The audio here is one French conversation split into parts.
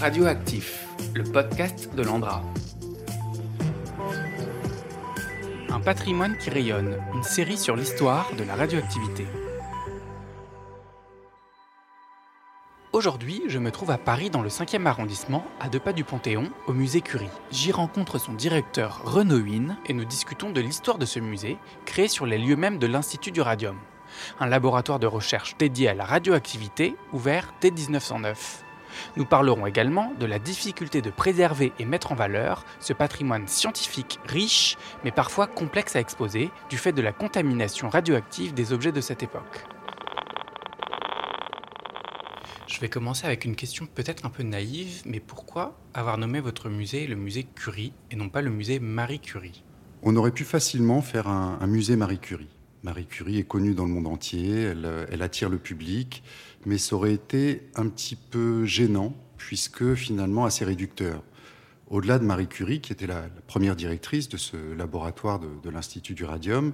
Radioactif, le podcast de l'Andra. Un patrimoine qui rayonne, une série sur l'histoire de la radioactivité. Aujourd'hui, je me trouve à Paris dans le 5e arrondissement, à deux pas du Panthéon, au musée Curie. J'y rencontre son directeur Renaud Huyn et nous discutons de l'histoire de ce musée, créé sur les lieux mêmes de l'Institut du Radium, un laboratoire de recherche dédié à la radioactivité ouvert dès 1909. Nous parlerons également de la difficulté de préserver et mettre en valeur ce patrimoine scientifique riche, mais parfois complexe à exposer, du fait de la contamination radioactive des objets de cette époque. Je vais commencer avec une question peut-être un peu naïve, mais pourquoi avoir nommé votre musée le musée Curie et non pas le musée Marie Curie? On aurait pu facilement faire un, musée Marie Curie. Marie Curie est connue dans le monde entier, elle, elle, attire le public, mais ça aurait été un petit peu gênant, puisque finalement assez réducteur. Au-delà de Marie Curie, qui était la, première directrice de ce laboratoire de, l'Institut du Radium,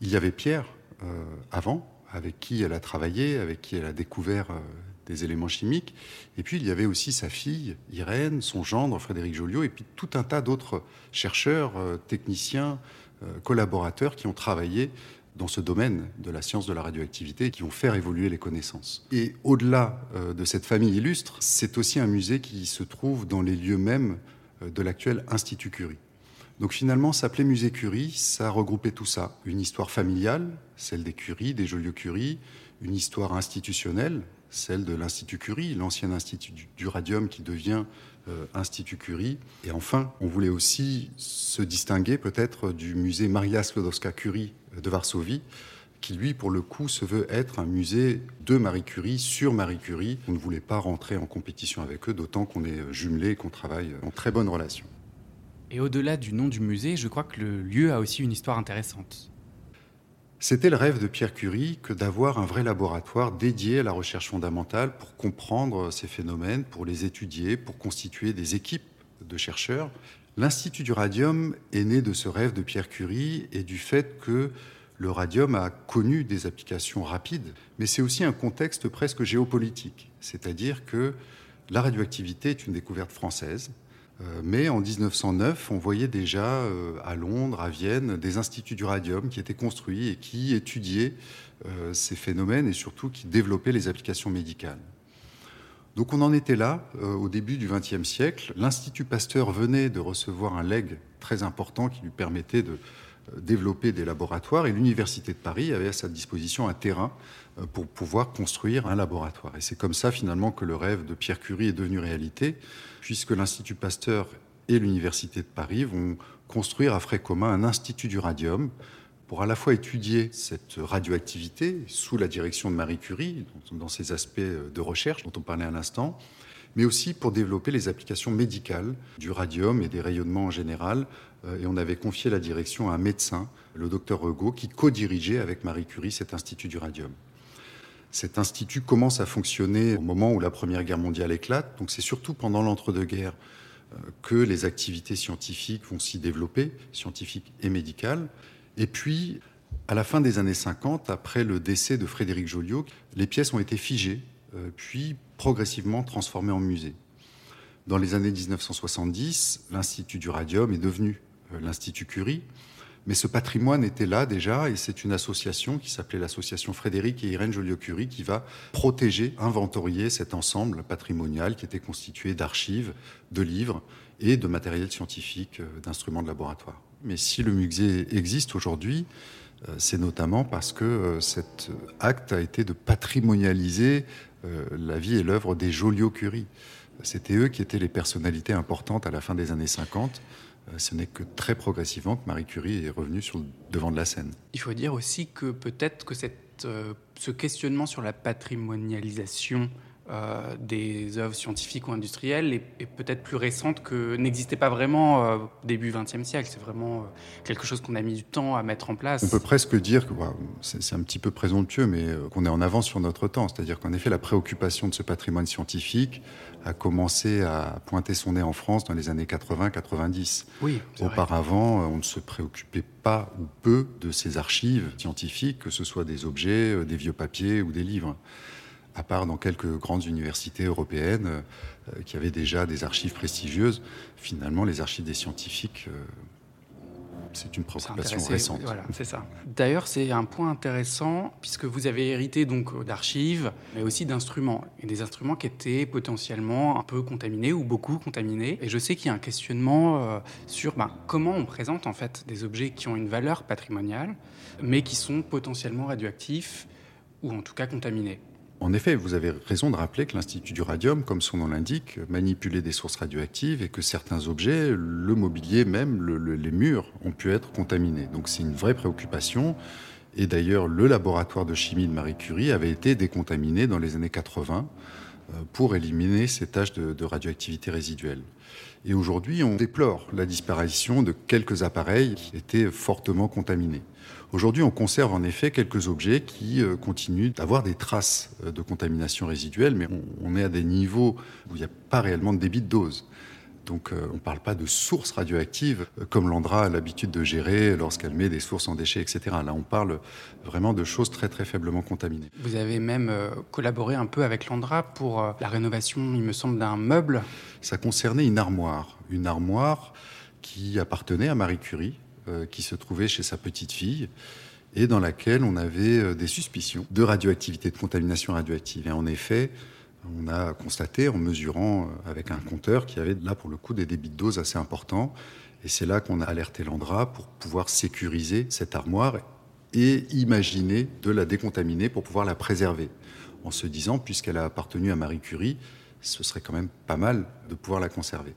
il y avait Pierre euh, avant, avec qui elle a travaillé, avec qui elle a découvert euh, des éléments chimiques. Et puis il y avait aussi sa fille, Irène, son gendre, Frédéric Joliot, et puis tout un tas d'autres chercheurs, euh, techniciens, euh, collaborateurs qui ont travaillé dans ce domaine de la science de la radioactivité qui vont faire évoluer les connaissances. Et au-delà euh, de cette famille illustre, c'est aussi un musée qui se trouve dans les lieux mêmes de l'actuel Institut Curie. Donc finalement, s'appeler Musée Curie, ça regroupait tout ça. Une histoire familiale, celle des Curie, des Joliot Curie, une histoire institutionnelle, celle de l'Institut Curie, l'ancien Institut du Radium qui devient euh, Institut Curie. Et enfin, on voulait aussi se distinguer peut-être du musée Maria Sklodowska-Curie de Varsovie, qui lui, pour le coup, se veut être un musée de Marie Curie sur Marie Curie. On ne voulait pas rentrer en compétition avec eux, d'autant qu'on est jumelés et qu'on travaille en très bonne relation. Et au-delà du nom du musée, je crois que le lieu a aussi une histoire intéressante. C'était le rêve de Pierre Curie que d'avoir un vrai laboratoire dédié à la recherche fondamentale pour comprendre ces phénomènes, pour les étudier, pour constituer des équipes de chercheurs. L'Institut du radium est né de ce rêve de Pierre Curie et du fait que le radium a connu des applications rapides, mais c'est aussi un contexte presque géopolitique, c'est-à-dire que la radioactivité est une découverte française, euh, mais en 1909, on voyait déjà euh, à Londres, à Vienne, des instituts du radium qui étaient construits et qui étudiaient euh, ces phénomènes et surtout qui développaient les applications médicales. Donc on en était là au début du XXe siècle. L'Institut Pasteur venait de recevoir un leg très important qui lui permettait de développer des laboratoires et l'Université de Paris avait à sa disposition un terrain pour pouvoir construire un laboratoire. Et c'est comme ça finalement que le rêve de Pierre Curie est devenu réalité puisque l'Institut Pasteur et l'Université de Paris vont construire à frais communs un institut du radium pour à la fois étudier cette radioactivité sous la direction de Marie Curie, dans ses aspects de recherche dont on parlait à l'instant, mais aussi pour développer les applications médicales du radium et des rayonnements en général. Euh, et on avait confié la direction à un médecin, le docteur Regaud, qui co-dirigeait avec Marie Curie cet institut du radium. Cet institut commence à fonctionner au moment où la Première Guerre mondiale éclate, donc c'est surtout pendant l'entre-deux-guerres euh, que les activités scientifiques vont s'y développer, scientifiques et médicales. Et puis, à la fin des années 50, après le décès de Frédéric Joliot, les pièces ont été figées, euh, puis progressivement transformées en musée. Dans les années 1970, l'Institut du Radium est devenu euh, l'Institut Curie, mais ce patrimoine était là déjà, et c'est une association qui s'appelait l'association Frédéric et Irène Joliot-Curie qui va protéger, inventorier cet ensemble patrimonial qui était constitué d'archives, de livres et de matériel scientifique, euh, d'instruments de laboratoire. Mais si le musée existe aujourd'hui, euh, c'est notamment parce que euh, cet acte a été de patrimonialiser la vie et l'œuvre des Joliot-Curie. C'était eux qui étaient les personnalités importantes à la fin des années 50 euh, ce n'est que très progressivement que Marie Curie est revenue sur le devant de la scène. Il faut dire aussi que peut-être que euh, ce questionnement sur la patrimonialisation euh, des œuvres scientifiques ou industrielles est, peut-être plus récente que n'existait pas vraiment euh, début XXe siècle. C'est vraiment quelque chose qu'on a mis du temps à mettre en place. On peut presque dire que c'est un petit peu présomptueux, mais qu'on est en avance sur notre temps. C'est-à-dire qu'en effet, la préoccupation de ce patrimoine scientifique a commencé à pointer son nez en France dans les années 80-90. Oui, Auparavant, on ne se préoccupait pas ou peu de ces archives scientifiques, que ce soit des objets, euh, des vieux papiers ou des livres. À part dans quelques grandes universités européennes euh, qui avaient déjà des archives prestigieuses. Finalement, les archives des scientifiques c'est une préoccupation récente. Voilà, c'est ça. D'ailleurs, c'est un point intéressant puisque vous avez hérité donc d'archives, mais aussi d'instruments et des instruments qui étaient potentiellement un peu contaminés ou beaucoup contaminés. Et je sais qu'il y a un questionnement euh, sur ben, comment on présente en fait des objets qui ont une valeur patrimoniale, mais qui sont potentiellement radioactifs ou en tout cas contaminés. En effet, vous avez raison de rappeler que l'Institut du radium, comme son nom l'indique, manipulait des sources radioactives et que certains objets, le mobilier même, les murs, ont pu être contaminés. Donc c'est une vraie préoccupation. Et d'ailleurs, le laboratoire de chimie de Marie Curie avait été décontaminé dans les années 80 euh, pour éliminer ces tâches de radioactivité résiduelle. Et aujourd'hui, on déplore la disparition de quelques appareils qui étaient fortement contaminés. Aujourd'hui, on conserve en effet quelques objets qui euh, continuent d'avoir des traces euh, de contamination résiduelle, mais on, est à des niveaux où il n'y a pas réellement de débit de dose. Donc euh, on ne parle pas de sources radioactives comme l'Andra a l'habitude de gérer lorsqu'elle met des sources en déchets, etc. Là, on parle vraiment de choses très très faiblement contaminées. Vous avez même collaboré un peu avec l'Andra pour la rénovation, il me semble, d'un meuble. Ça concernait une armoire, une armoire qui appartenait à Marie Curie, euh, qui se trouvait chez sa petite fille et dans laquelle on avait euh, des suspicions de radioactivité, de contamination radioactive. Et en effet, on a constaté en mesurant euh, avec un compteur qui avait là pour le coup des débits de dose assez importants. Et c'est là qu'on a alerté l'Andra pour pouvoir sécuriser cette armoire et imaginer de la décontaminer pour pouvoir la préserver. En se disant, puisqu'elle a appartenu à Marie Curie, ce serait quand même pas mal de pouvoir la conserver.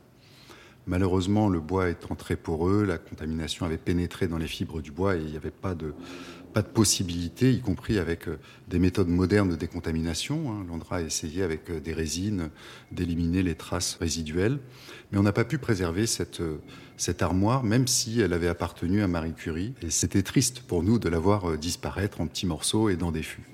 Malheureusement, le bois étant très poreux, la contamination avait pénétré dans les fibres du bois et il n'y avait pas de, pas de possibilité, y compris avec euh, des méthodes modernes de décontamination. Hein. L'Andra a essayé avec euh, des résines d'éliminer les traces résiduelles, mais on n'a pas pu préserver cette, euh, cette armoire, même si elle avait appartenu à Marie Curie. Et c'était triste pour nous de la voir disparaître en petits morceaux et dans des fûts.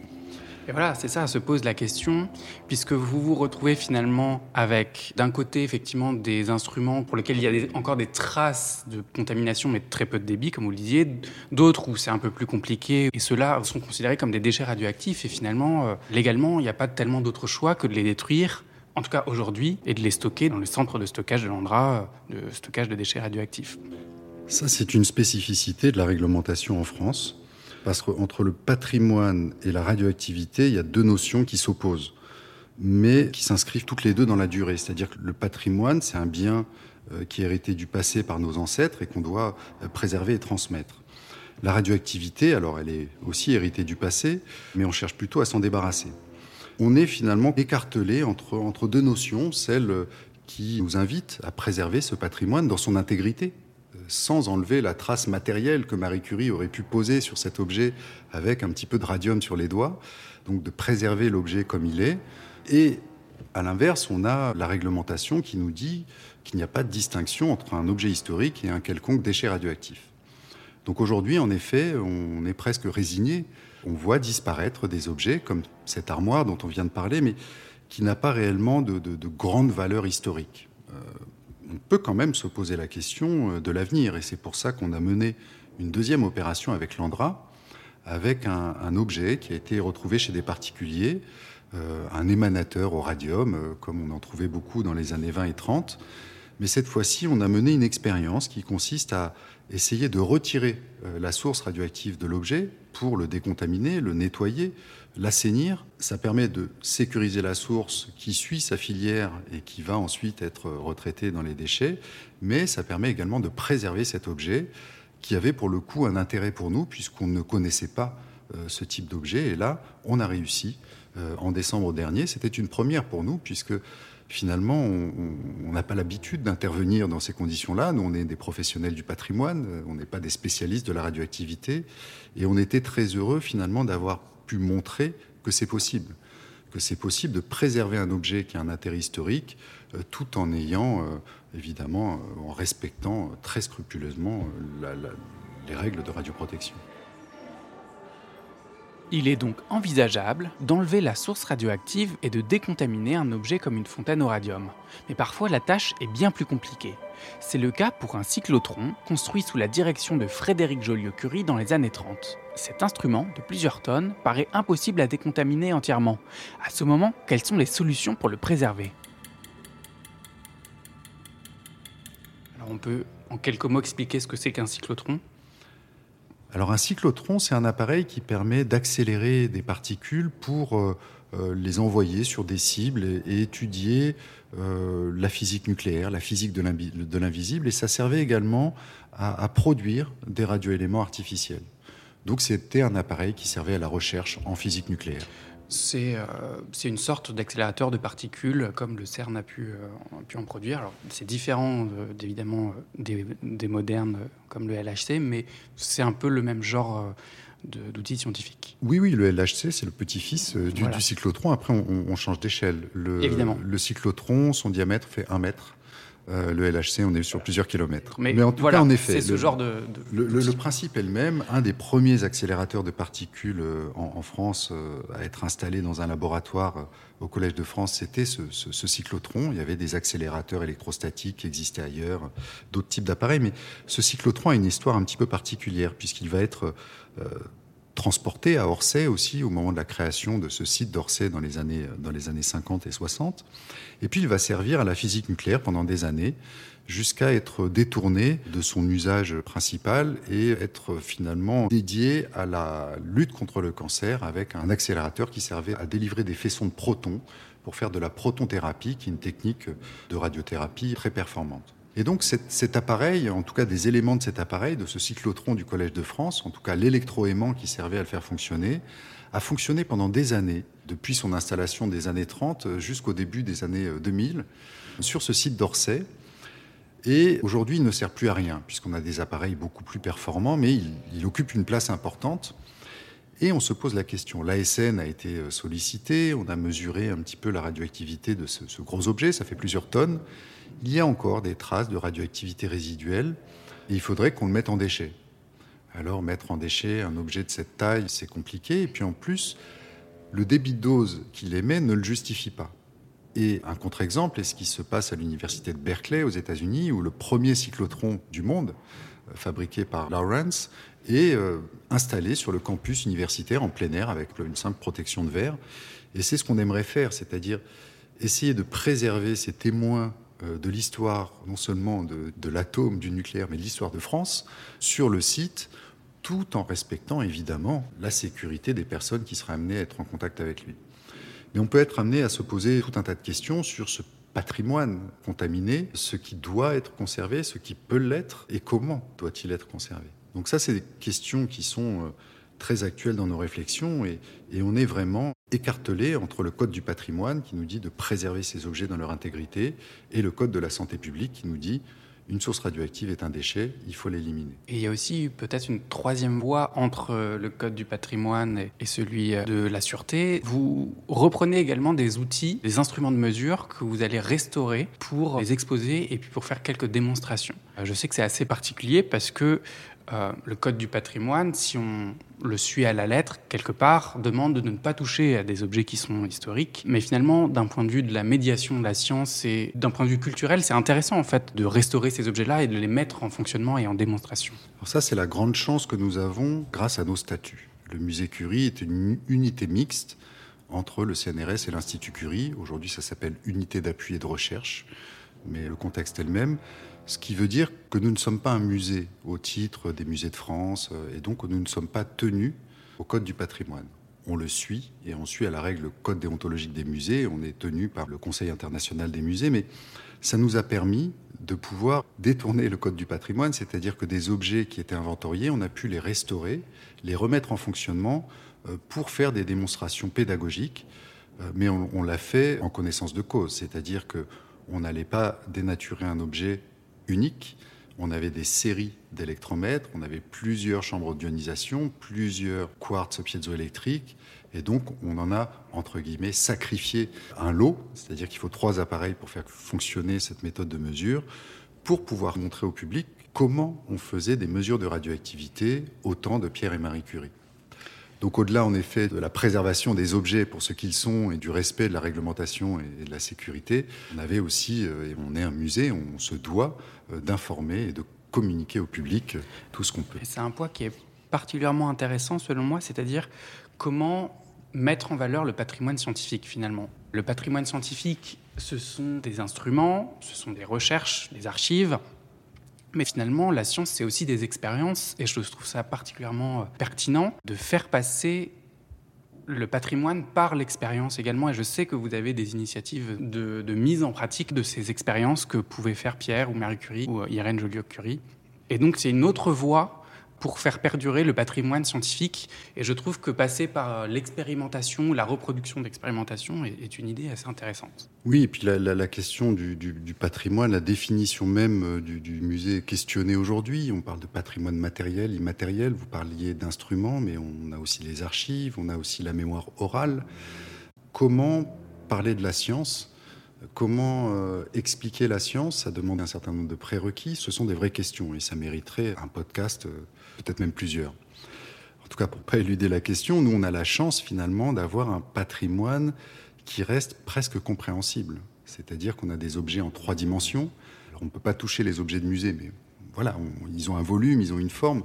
Et voilà, c'est ça, se pose la question, puisque vous vous retrouvez finalement avec, d'un côté, effectivement, des instruments pour lesquels il y a encore des traces de contamination, mais très peu de débit, comme vous le disiez, d'autres où c'est un peu plus compliqué, et ceux-là sont considérés comme des déchets radioactifs, et finalement, euh, légalement, il n'y a pas tellement d'autre choix que de les détruire, en tout cas aujourd'hui, et de les stocker dans le centre de stockage de l'Andra, de stockage de déchets radioactifs. Ça, c'est une spécificité de la réglementation en France parce qu'entre le patrimoine et la radioactivité, il y a deux notions qui s'opposent, mais qui s'inscrivent toutes les deux dans la durée. C'est-à-dire que le patrimoine, c'est un bien euh, qui est hérité du passé par nos ancêtres et qu'on doit euh, préserver et transmettre. La radioactivité, alors elle est aussi héritée du passé, mais on cherche plutôt à s'en débarrasser. On est finalement écartelé entre, entre deux notions, celle qui nous invite à préserver ce patrimoine dans son intégrité, sans enlever la trace matérielle que Marie Curie aurait pu poser sur cet objet avec un petit peu de radium sur les doigts, donc de préserver l'objet comme il est. Et à l'inverse, on a la réglementation qui nous dit qu'il n'y a pas de distinction entre un objet historique et un quelconque déchet radioactif. Donc aujourd'hui, en effet, on est presque résigné. On voit disparaître des objets comme cette armoire dont on vient de parler, mais qui n'a pas réellement de, grande valeur historique. Euh, on peut quand même se poser la question euh, de l'avenir. Et c'est pour ça qu'on a mené une deuxième opération avec l'Andra, avec un, objet qui a été retrouvé chez des particuliers, euh, un émanateur au radium, euh, comme on en trouvait beaucoup dans les années 20 et 30. Mais cette fois-ci, on a mené une expérience qui consiste à essayer de retirer la source radioactive de l'objet pour le décontaminer, le nettoyer, L'assainir, ça permet de sécuriser la source qui suit sa filière et qui va ensuite être retraitée dans les déchets, mais ça permet également de préserver cet objet qui avait pour le coup un intérêt pour nous puisqu'on ne connaissait pas euh, ce type d'objet. Et là, on a réussi euh, en décembre dernier. C'était une première pour nous puisque finalement, on n'a pas l'habitude d'intervenir dans ces conditions-là. Nous, on est des professionnels du patrimoine, euh, on n'est pas des spécialistes de la radioactivité. Et on était très heureux finalement d'avoir pu montrer que c'est possible, que c'est possible de préserver un objet qui a un intérêt historique euh, tout en ayant, euh, évidemment, en respectant très scrupuleusement les règles de radioprotection. Il est donc envisageable d'enlever la source radioactive et de décontaminer un objet comme une fontaine au radium. Mais parfois la tâche est bien plus compliquée. C'est le cas pour un cyclotron construit sous la direction de Frédéric Joliot-Curie dans les années 30. Cet instrument, de plusieurs tonnes, paraît impossible à décontaminer entièrement. À ce moment, quelles sont les solutions pour le préserver? Alors on peut en quelques mots expliquer ce que c'est qu'un cyclotron? Alors un cyclotron, c'est un appareil qui permet d'accélérer des particules pour euh, euh, les envoyer sur des cibles et, étudier euh, la physique nucléaire, la physique de l'invisible, et ça servait également à, à produire des radioéléments artificiels. Donc c'était un appareil qui servait à la recherche en physique nucléaire. Euh, c'est une sorte d'accélérateur de particules comme le CERN a pu, euh, pu en produire. c'est différent évidemment des, des, modernes comme le LHC, mais c'est un peu le même genre euh, d'outils scientifiques. Oui, oui, le LHC, c'est le petit-fils du, cyclotron. Après, on, on change d'échelle. Évidemment. Le cyclotron, son diamètre fait un mètre. Euh, le LHC, on est sur plusieurs kilomètres. Mais, en tout cas, en effet, ce genre de. le, principe est le même. Un des premiers accélérateurs de particules euh, en, France euh, à être installé dans un laboratoire au Collège de France, c'était ce, cyclotron. Il y avait des accélérateurs électrostatiques qui existaient ailleurs, d'autres types d'appareils. Mais ce cyclotron a une histoire un petit peu particulière, puisqu'il va être transporté à Orsay aussi au moment de la création de ce site d'Orsay dans les années dans les années 50 et 60. Et puis il va servir à la physique nucléaire pendant des années jusqu'à être détourné de son usage principal et être finalement dédié à la lutte contre le cancer avec un accélérateur qui servait à délivrer des faisceaux de protons pour faire de la protonthérapie, qui est une technique de radiothérapie très performante. Et donc cet, appareil, en tout cas des éléments de cet appareil, de ce cyclotron du Collège de France, en tout cas l'électroaimant qui servait à le faire fonctionner, a fonctionné pendant des années, depuis son installation des années 30 jusqu'au début des années 2000, euh, sur ce site d'Orsay. Et aujourd'hui, il ne sert plus à rien, puisqu'on a des appareils beaucoup plus performants, mais il, occupe une place importante. Et on se pose la question. L'ASN a été euh, sollicité, on a mesuré un petit peu la radioactivité de ce gros objet, ça fait plusieurs tonnes il y a encore des traces de radioactivité résiduelle et il faudrait qu'on le mette en déchet. Alors mettre en déchet un objet de cette taille, c'est compliqué. Et puis en plus, le débit de dose qu'il émet ne le justifie pas. Et un contre-exemple est ce qui se passe à l'université de Berkeley aux États-Unis, où le premier cyclotron du monde, euh, fabriqué par Lawrence, est euh, installé sur le campus universitaire en plein air avec une simple protection de verre. Et c'est ce qu'on aimerait faire, c'est-à-dire essayer de préserver ces témoins de l'histoire, non seulement de, l'atome, du nucléaire, mais de l'histoire de France, sur le site, tout en respectant évidemment la sécurité des personnes qui seraient amenées à être en contact avec lui. Mais on peut être amené à se poser tout un tas de questions sur ce patrimoine contaminé, ce qui doit être conservé, ce qui peut l'être, et comment doit-il être conservé. Donc ça, c'est des questions qui sont euh, très actuelles dans nos réflexions, et, et on est vraiment écartelé entre le Code du patrimoine qui nous dit de préserver ces objets dans leur intégrité et le Code de la santé publique qui nous dit une source radioactive est un déchet, il faut l'éliminer. Et il y a aussi peut-être une troisième voie entre le Code du patrimoine et celui de la sûreté. Vous reprenez également des outils, des instruments de mesure que vous allez restaurer pour les exposer et puis pour faire quelques démonstrations. Je sais que c'est assez particulier parce que euh, le code du patrimoine, si on le suit à la lettre, quelque part, demande de ne pas toucher à des objets qui sont historiques. Mais finalement, d'un point de vue de la médiation de la science et d'un point de vue culturel, c'est intéressant en fait de restaurer ces objets-là et de les mettre en fonctionnement et en démonstration. Alors ça, c'est la grande chance que nous avons grâce à nos statuts. Le musée Curie est une unité mixte entre le CNRS et l'Institut Curie. Aujourd'hui, ça s'appelle Unité d'appui et de recherche, mais le contexte est le même. Ce qui veut dire que nous ne sommes pas un musée au titre des musées de France euh, et donc nous ne sommes pas tenus au Code du patrimoine. On le suit et on suit à la règle le Code déontologique des musées. On est tenu par le Conseil international des musées, mais ça nous a permis de pouvoir détourner le Code du patrimoine, c'est-à-dire que des objets qui étaient inventoriés, on a pu les restaurer, les remettre en fonctionnement euh, pour faire des démonstrations pédagogiques, euh, mais on, l'a fait en connaissance de cause, c'est-à-dire que on n'allait pas dénaturer un objet unique. On avait des séries d'électromètres, on avait plusieurs chambres d'ionisation, plusieurs quartz piézoélectriques, et donc on en a, entre guillemets, sacrifié un lot, c'est-à-dire qu'il faut trois appareils pour faire fonctionner cette méthode de mesure, pour pouvoir montrer au public comment on faisait des mesures de radioactivité au temps de Pierre et Marie Curie. Donc au-delà en effet de la préservation des objets pour ce qu'ils sont et du respect de la réglementation et de la sécurité, on avait aussi, euh, et on est un musée, on se doit euh, d'informer et de communiquer au public tout ce qu'on peut. C'est un point qui est particulièrement intéressant selon moi, c'est-à-dire comment mettre en valeur le patrimoine scientifique finalement. Le patrimoine scientifique, ce sont des instruments, ce sont des recherches, des archives, mais finalement, la science, c'est aussi des expériences, et je trouve ça particulièrement euh, pertinent de faire passer le patrimoine par l'expérience également. Et je sais que vous avez des initiatives de, mise en pratique de ces expériences que pouvaient faire Pierre ou Marie Curie ou euh, Irène Joliot-Curie. Et donc, c'est une autre voie pour faire perdurer le patrimoine scientifique. Et je trouve que passer par l'expérimentation, la reproduction d'expérimentation est, une idée assez intéressante. Oui, et puis la, question du, patrimoine, la définition même euh, du, du musée est questionnée aujourd'hui. On parle de patrimoine matériel, immatériel. Vous parliez d'instruments, mais on a aussi les archives, on a aussi la mémoire orale. Comment parler de la science Comment euh, expliquer la science? Ça demande un certain nombre de prérequis. Ce sont des vraies questions et ça mériterait un podcast, euh, peut-être même plusieurs. En tout cas, pour pas éluder la question, nous, on a la chance finalement d'avoir un patrimoine qui reste presque compréhensible. C'est-à-dire qu'on a des objets en trois dimensions. On ne peut pas toucher les objets de musée, mais voilà, ils ont un volume, ils ont une forme.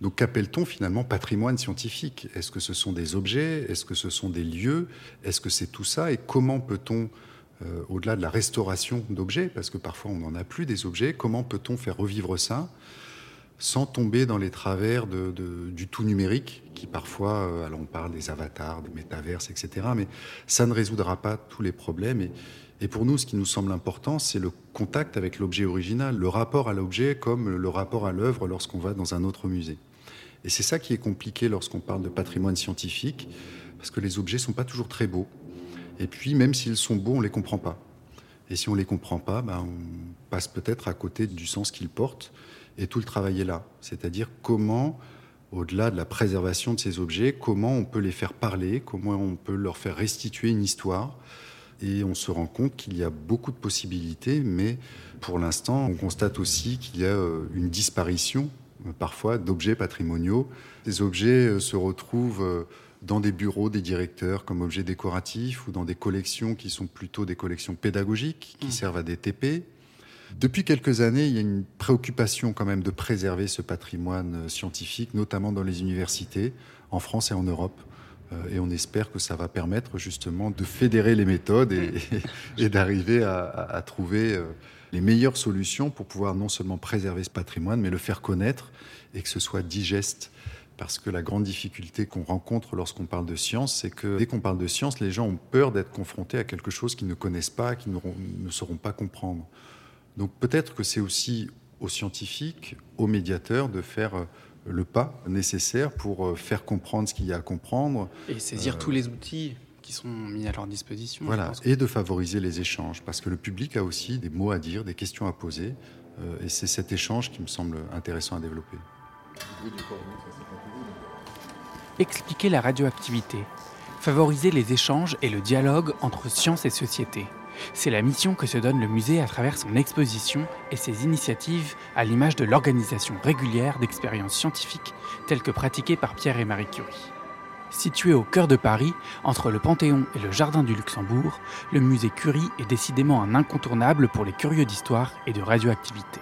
Donc qu'appelle-t-on finalement patrimoine scientifique? Est-ce que ce sont des objets? Est-ce que ce sont des lieux? Est-ce que c'est tout ça? Et comment peut-on euh, au-delà de la restauration d'objets, parce que parfois on n'en a plus des objets, comment peut-on faire revivre ça sans tomber dans les travers du tout numérique, qui parfois, euh, alors on parle des avatars, des métaverses, etc., mais ça ne résoudra pas tous les problèmes. Et, et pour nous, ce qui nous semble important, c'est le contact avec l'objet original, le rapport à l'objet comme le rapport à l'œuvre lorsqu'on va dans un autre musée. Et c'est ça qui est compliqué lorsqu'on parle de patrimoine scientifique, parce que les objets ne sont pas toujours très beaux. Et puis, même s'ils sont beaux, on ne les comprend pas. Et si on ne les comprend pas, ben, on passe peut-être à côté du sens qu'ils portent. Et tout le travail est là. C'est-à-dire comment, au-delà de la préservation de ces objets, comment on peut les faire parler, comment on peut leur faire restituer une histoire. Et on se rend compte qu'il y a beaucoup de possibilités, mais pour l'instant, on constate aussi qu'il y a euh, une disparition euh, parfois d'objets patrimoniaux. Ces objets euh, se retrouvent dans des bureaux des directeurs comme objet décoratif ou dans des collections qui sont plutôt des collections pédagogiques qui mmh. servent à des TP. Depuis quelques années, il y a une préoccupation quand même de préserver ce patrimoine euh, scientifique, notamment dans les universités, en France et en Europe. Euh, et on espère que ça va permettre justement de fédérer les méthodes et, et d'arriver à, à, trouver euh, les meilleures solutions pour pouvoir non seulement préserver ce patrimoine, mais le faire connaître et que ce soit digeste parce que la grande difficulté qu'on rencontre lorsqu'on parle de science, c'est que dès qu'on parle de science, les gens ont peur d'être confrontés à quelque chose qu'ils ne connaissent pas, qu'ils ne sauront pas comprendre. Donc peut-être que c'est aussi aux scientifiques, aux médiateurs de faire euh, le pas nécessaire pour euh, faire comprendre ce qu'il y a à comprendre. Et saisir euh, tous les outils qui sont mis à leur disposition. Voilà, et de favoriser les échanges, parce que le public a aussi des mots à dire, des questions à poser, et c'est cet échange qui me semble intéressant à développer. Expliquer la radioactivité, favoriser les échanges et le dialogue entre science et société. C'est la mission que se donne le musée à travers son exposition et ses initiatives à l'image de l'organisation régulière d'expériences scientifiques telles que pratiquées par Pierre et Marie Curie. Situé au cœur de Paris, entre le Panthéon et le Jardin du Luxembourg, le musée Curie est décidément un incontournable pour les curieux d'histoire et de radioactivité.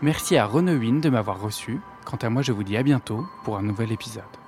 Merci à Renewin de m'avoir reçu. Quant à moi, je vous dis à bientôt pour un nouvel épisode.